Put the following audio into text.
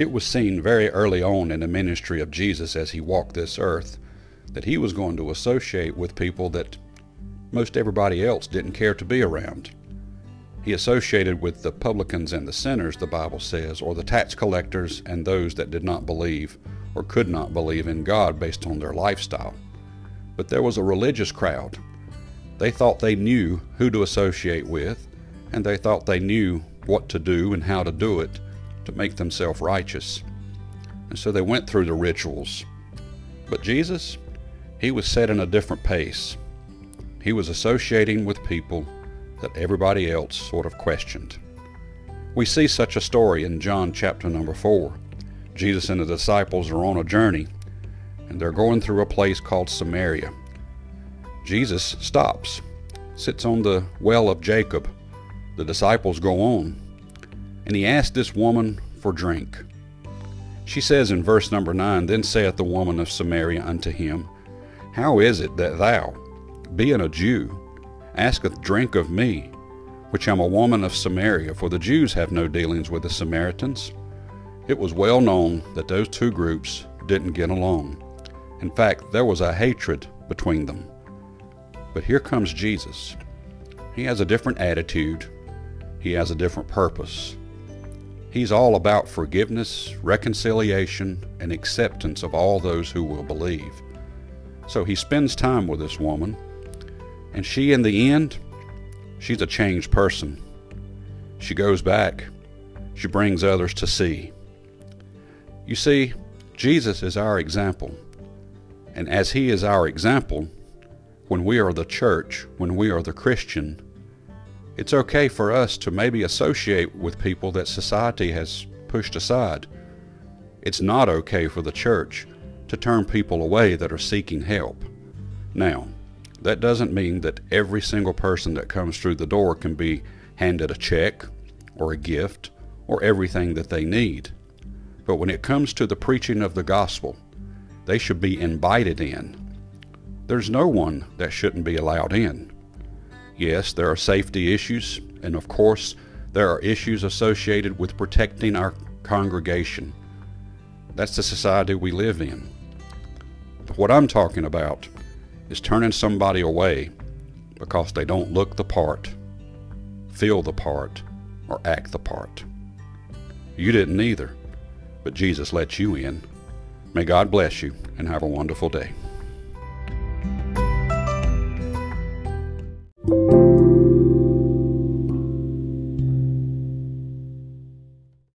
It was seen very early on in the ministry of Jesus as he walked this earth that he was going to associate with people that most everybody else didn't care to be around. He associated with the publicans and the sinners, the Bible says, or the tax collectors and those that did not believe or could not believe in God based on their lifestyle. But there was a religious crowd. They thought they knew who to associate with, and they thought they knew what to do and how to do it to make themselves righteous. And so they went through the rituals. But Jesus, he was setting a different pace. He was associating with people that everybody else sort of questioned. We see such a story in John chapter number 4. Jesus and the disciples are on a journey, and they're going through a place called Samaria. Jesus stops, sits on the well of Jacob. The disciples go on, and he asked this woman for drink. She says in verse number 9 Then saith the woman of Samaria unto him, How is it that thou, being a Jew, asketh drink of me, which am a woman of Samaria, for the Jews have no dealings with the Samaritans. It was well known that those two groups didn't get along. In fact, there was a hatred between them. But here comes Jesus. He has a different attitude, he has a different purpose. He's all about forgiveness, reconciliation, and acceptance of all those who will believe. So he spends time with this woman and she, in the end, she's a changed person. She goes back. She brings others to see. You see, Jesus is our example. And as He is our example, when we are the church, when we are the Christian, it's okay for us to maybe associate with people that society has pushed aside. It's not okay for the church to turn people away that are seeking help. Now, that doesn't mean that every single person that comes through the door can be handed a check or a gift or everything that they need. But when it comes to the preaching of the gospel, they should be invited in. There's no one that shouldn't be allowed in. Yes, there are safety issues, and of course, there are issues associated with protecting our congregation. That's the society we live in. But what I'm talking about is turning somebody away because they don't look the part, feel the part, or act the part. You didn't either, but Jesus let you in. May God bless you and have a wonderful day.